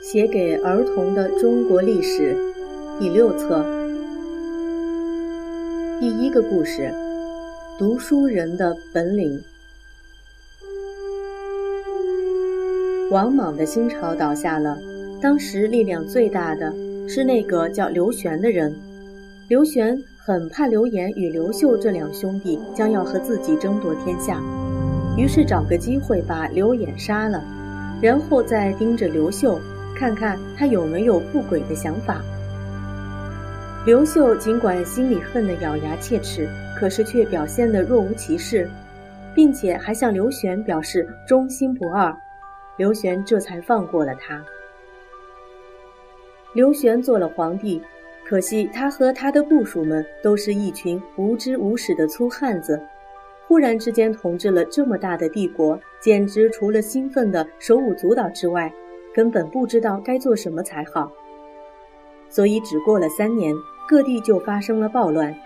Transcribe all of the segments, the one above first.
写给儿童的中国历史第六册第一个故事：读书人的本领。王莽的新朝倒下了，当时力量最大的是那个叫刘玄的人。刘玄很怕刘演与刘秀这两兄弟将要和自己争夺天下，于是找个机会把刘演杀了，然后再盯着刘秀，看看他有没有不轨的想法。刘秀尽管心里恨得咬牙切齿，可是却表现得若无其事，并且还向刘玄表示忠心不二。刘玄这才放过了他。刘玄做了皇帝。可惜他和他的部属们都是一群无知无识的粗汉子，忽然之间统治了这么大的帝国，简直除了兴奋的手舞足蹈之外，根本不知道该做什么才好。所以只过了三年，各地就发生了暴乱。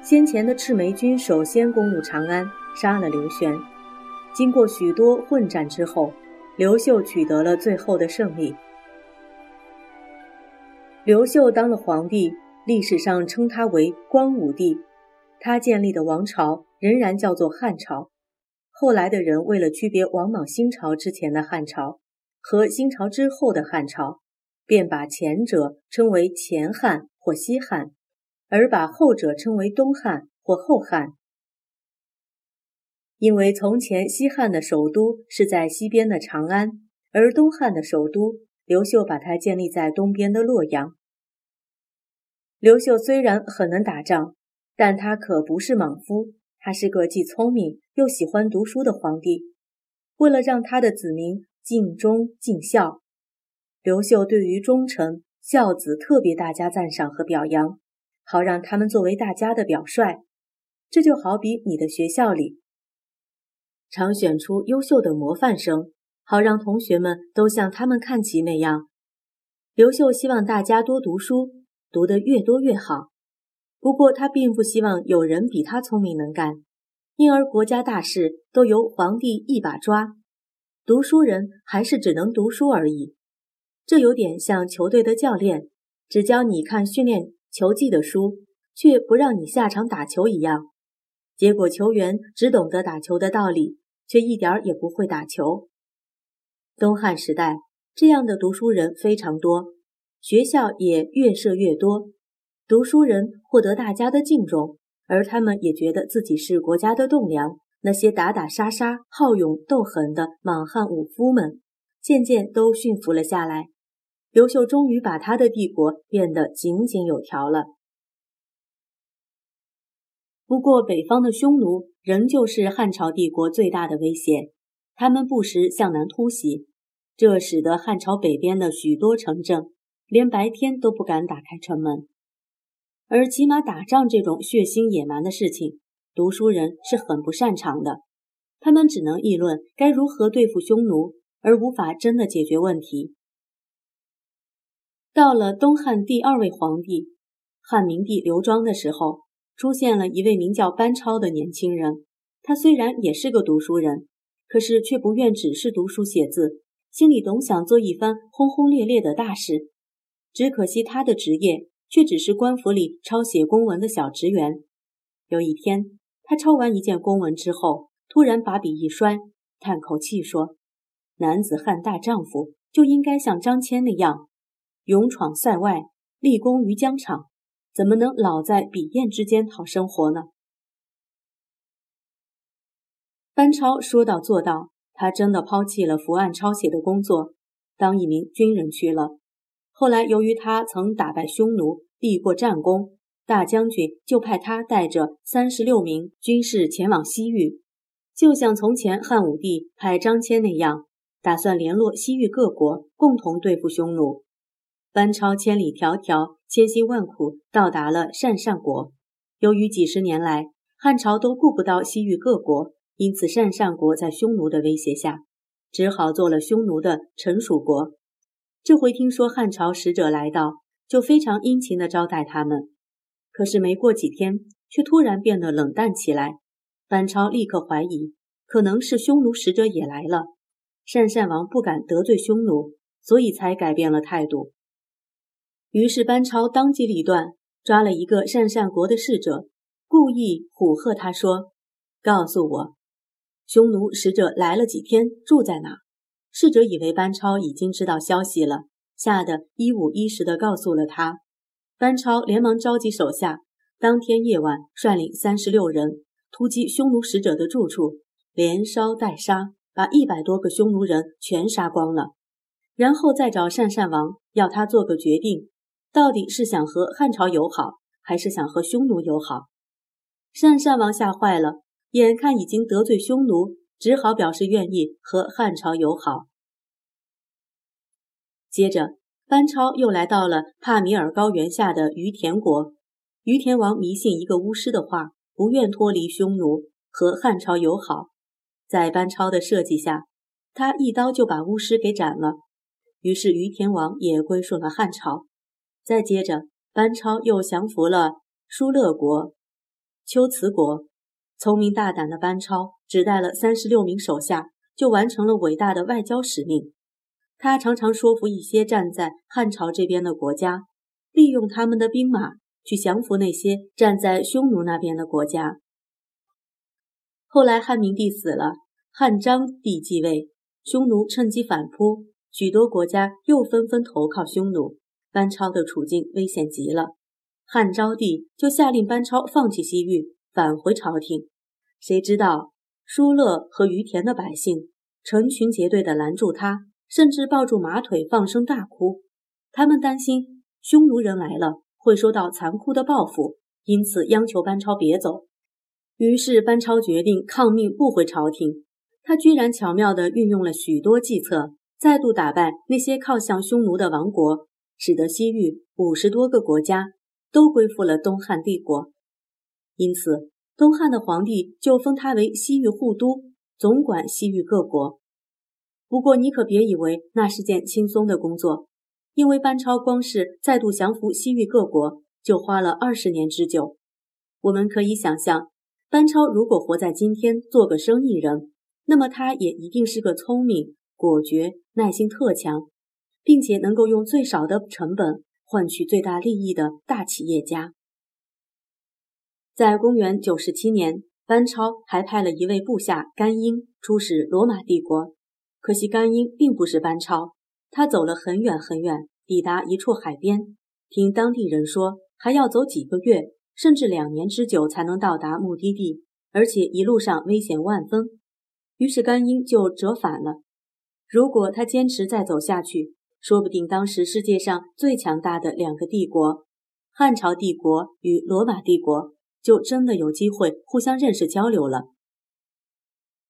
先前的赤眉军首先攻入长安，杀了刘玄。经过许多混战之后，刘秀取得了最后的胜利。刘秀当了皇帝，历史上称他为光武帝。他建立的王朝仍然叫做汉朝。后来的人为了区别王莽新朝之前的汉朝和新朝之后的汉朝，便把前者称为前汉或西汉，而把后者称为东汉或后汉。因为从前西汉的首都是在西边的长安，而东汉的首都。刘秀把它建立在东边的洛阳。刘秀虽然很能打仗，但他可不是莽夫，他是个既聪明又喜欢读书的皇帝。为了让他的子民尽忠尽孝，刘秀对于忠臣孝子特别大加赞赏和表扬，好让他们作为大家的表率。这就好比你的学校里常选出优秀的模范生。好让同学们都向他们看齐那样，刘秀希望大家多读书，读得越多越好。不过他并不希望有人比他聪明能干，因而国家大事都由皇帝一把抓，读书人还是只能读书而已。这有点像球队的教练只教你看训练球技的书，却不让你下场打球一样。结果球员只懂得打球的道理，却一点也不会打球。东汉时代，这样的读书人非常多，学校也越设越多，读书人获得大家的敬重，而他们也觉得自己是国家的栋梁。那些打打杀杀、好勇斗狠的莽汉武夫们，渐渐都驯服了下来。刘秀终于把他的帝国变得井井有条了。不过，北方的匈奴仍旧是汉朝帝国最大的威胁。他们不时向南突袭，这使得汉朝北边的许多城镇连白天都不敢打开城门。而骑马打仗这种血腥野蛮的事情，读书人是很不擅长的。他们只能议论该如何对付匈奴，而无法真的解决问题。到了东汉第二位皇帝汉明帝刘庄的时候，出现了一位名叫班超的年轻人。他虽然也是个读书人。可是却不愿只是读书写字，心里总想做一番轰轰烈烈的大事。只可惜他的职业却只是官府里抄写公文的小职员。有一天，他抄完一件公文之后，突然把笔一摔，叹口气说：“男子汉大丈夫就应该像张骞那样，勇闯塞外，立功于疆场，怎么能老在笔砚之间讨生活呢？”班超说到做到，他真的抛弃了伏案抄写的工作，当一名军人去了。后来，由于他曾打败匈奴，立过战功，大将军就派他带着三十六名军士前往西域，就像从前汉武帝派张骞那样，打算联络西域各国，共同对付匈奴。班超千里迢迢，千辛万苦，到达了鄯善国。由于几十年来汉朝都顾不到西域各国。因此，鄯善国在匈奴的威胁下，只好做了匈奴的臣属国。这回听说汉朝使者来到，就非常殷勤地招待他们。可是没过几天，却突然变得冷淡起来。班超立刻怀疑，可能是匈奴使者也来了。鄯善王不敢得罪匈奴，所以才改变了态度。于是班超当机立断，抓了一个鄯善国的使者，故意唬吓他说：“告诉我，匈奴使者来了几天，住在哪？”使者以为班超已经知道消息了，吓得一五一十地告诉了他。班超连忙召集手下，当天夜晚率领三十六人突击匈奴使者的住处，连烧带杀，把一百多个匈奴人全杀光了。然后再找鄯善王，要他做个决定。到底是想和汉朝友好，还是想和匈奴友好？鄯善王吓坏了，眼看已经得罪匈奴，只好表示愿意和汉朝友好。接着，班超又来到了帕米尔高原下的于田国。于田王迷信一个巫师的话，不愿脱离匈奴，和汉朝友好。在班超的设计下，他一刀就把巫师给斩了。于是，于田王也归顺了汉朝。再接着，班超又降服了疏勒国、龟兹国。聪明大胆的班超只带了三十六名手下，就完成了伟大的外交使命。他常常说服一些站在汉朝这边的国家，利用他们的兵马去降服那些站在匈奴那边的国家。后来汉明帝死了，汉章帝继位，匈奴趁机反扑，许多国家又纷纷投靠匈奴。班超的处境危险极了，汉昭帝就下令班超放弃西域，返回朝廷。谁知道疏勒和于田的百姓成群结队地拦住他，甚至抱住马腿放声大哭。他们担心匈奴人来了会受到残酷的报复，因此央求班超别走。于是班超决定抗命不回朝廷。他居然巧妙地运用了许多计策，再度打败那些靠向匈奴的王国。使得西域五十多个国家都归附了东汉帝国，因此东汉的皇帝就封他为西域护都，总管西域各国。不过你可别以为那是件轻松的工作，因为班超光是再度降服西域各国就花了二十年之久。我们可以想象，班超如果活在今天做个生意人，那么他也一定是个聪明、果决、耐心特强。并且能够用最少的成本换取最大利益的大企业家。在公元九十七年，班超还派了一位部下甘英出使罗马帝国。可惜甘英并不是班超，他走了很远很远，抵达一处海边，听当地人说还要走几个月，甚至两年之久才能到达目的地，而且一路上危险万分。于是甘英就折返了。如果他坚持再走下去，说不定当时世界上最强大的两个帝国——汉朝帝国与罗马帝国，就真的有机会互相认识交流了。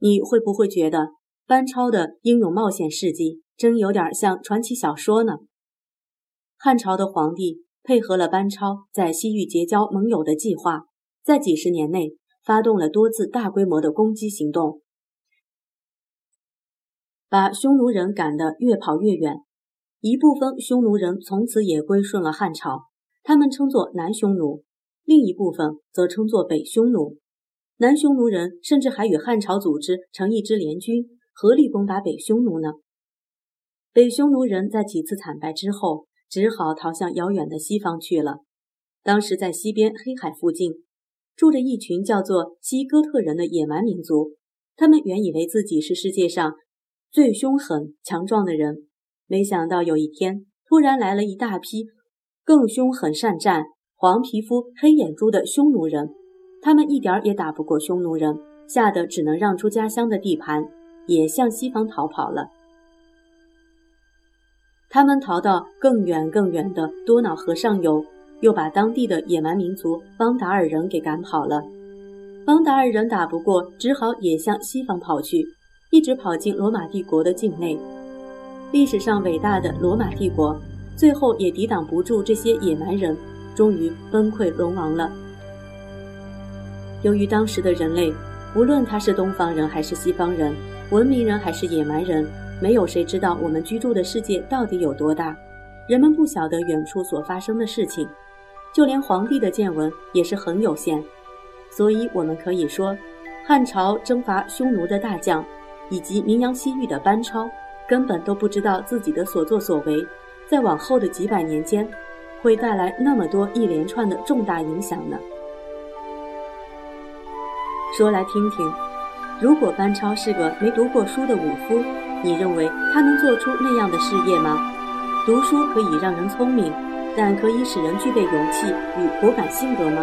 你会不会觉得班超的英勇冒险事迹真有点像传奇小说呢？汉朝的皇帝配合了班超在西域结交盟友的计划，在几十年内发动了多次大规模的攻击行动，把匈奴人赶得越跑越远。一部分匈奴人从此也归顺了汉朝，他们称作南匈奴；另一部分则称作北匈奴。南匈奴人甚至还与汉朝组织成一支联军，合力攻打北匈奴呢。北匈奴人在几次惨败之后，只好逃向遥远的西方去了。当时在西边黑海附近，住着一群叫做西哥特人的野蛮民族，他们原以为自己是世界上最凶狠强壮的人。没想到有一天，突然来了一大批更凶狠善战、黄皮肤黑眼珠的匈奴人，他们一点儿也打不过匈奴人，吓得只能让出家乡的地盘，也向西方逃跑了。他们逃到更远更远的多瑙河上游，又把当地的野蛮民族邦达尔人给赶跑了。邦达尔人打不过，只好也向西方跑去，一直跑进罗马帝国的境内。历史上伟大的罗马帝国，最后也抵挡不住这些野蛮人，终于崩溃沦亡了。由于当时的人类，无论他是东方人还是西方人，文明人还是野蛮人，没有谁知道我们居住的世界到底有多大。人们不晓得远处所发生的事情，就连皇帝的见闻也是很有限。所以，我们可以说，汉朝征伐匈奴的大将，以及名扬西域的班超。根本都不知道自己的所作所为，在往后的几百年间，会带来那么多一连串的重大影响呢？说来听听，如果班超是个没读过书的武夫，你认为他能做出那样的事业吗？读书可以让人聪明，但可以使人具备勇气与果敢性格吗？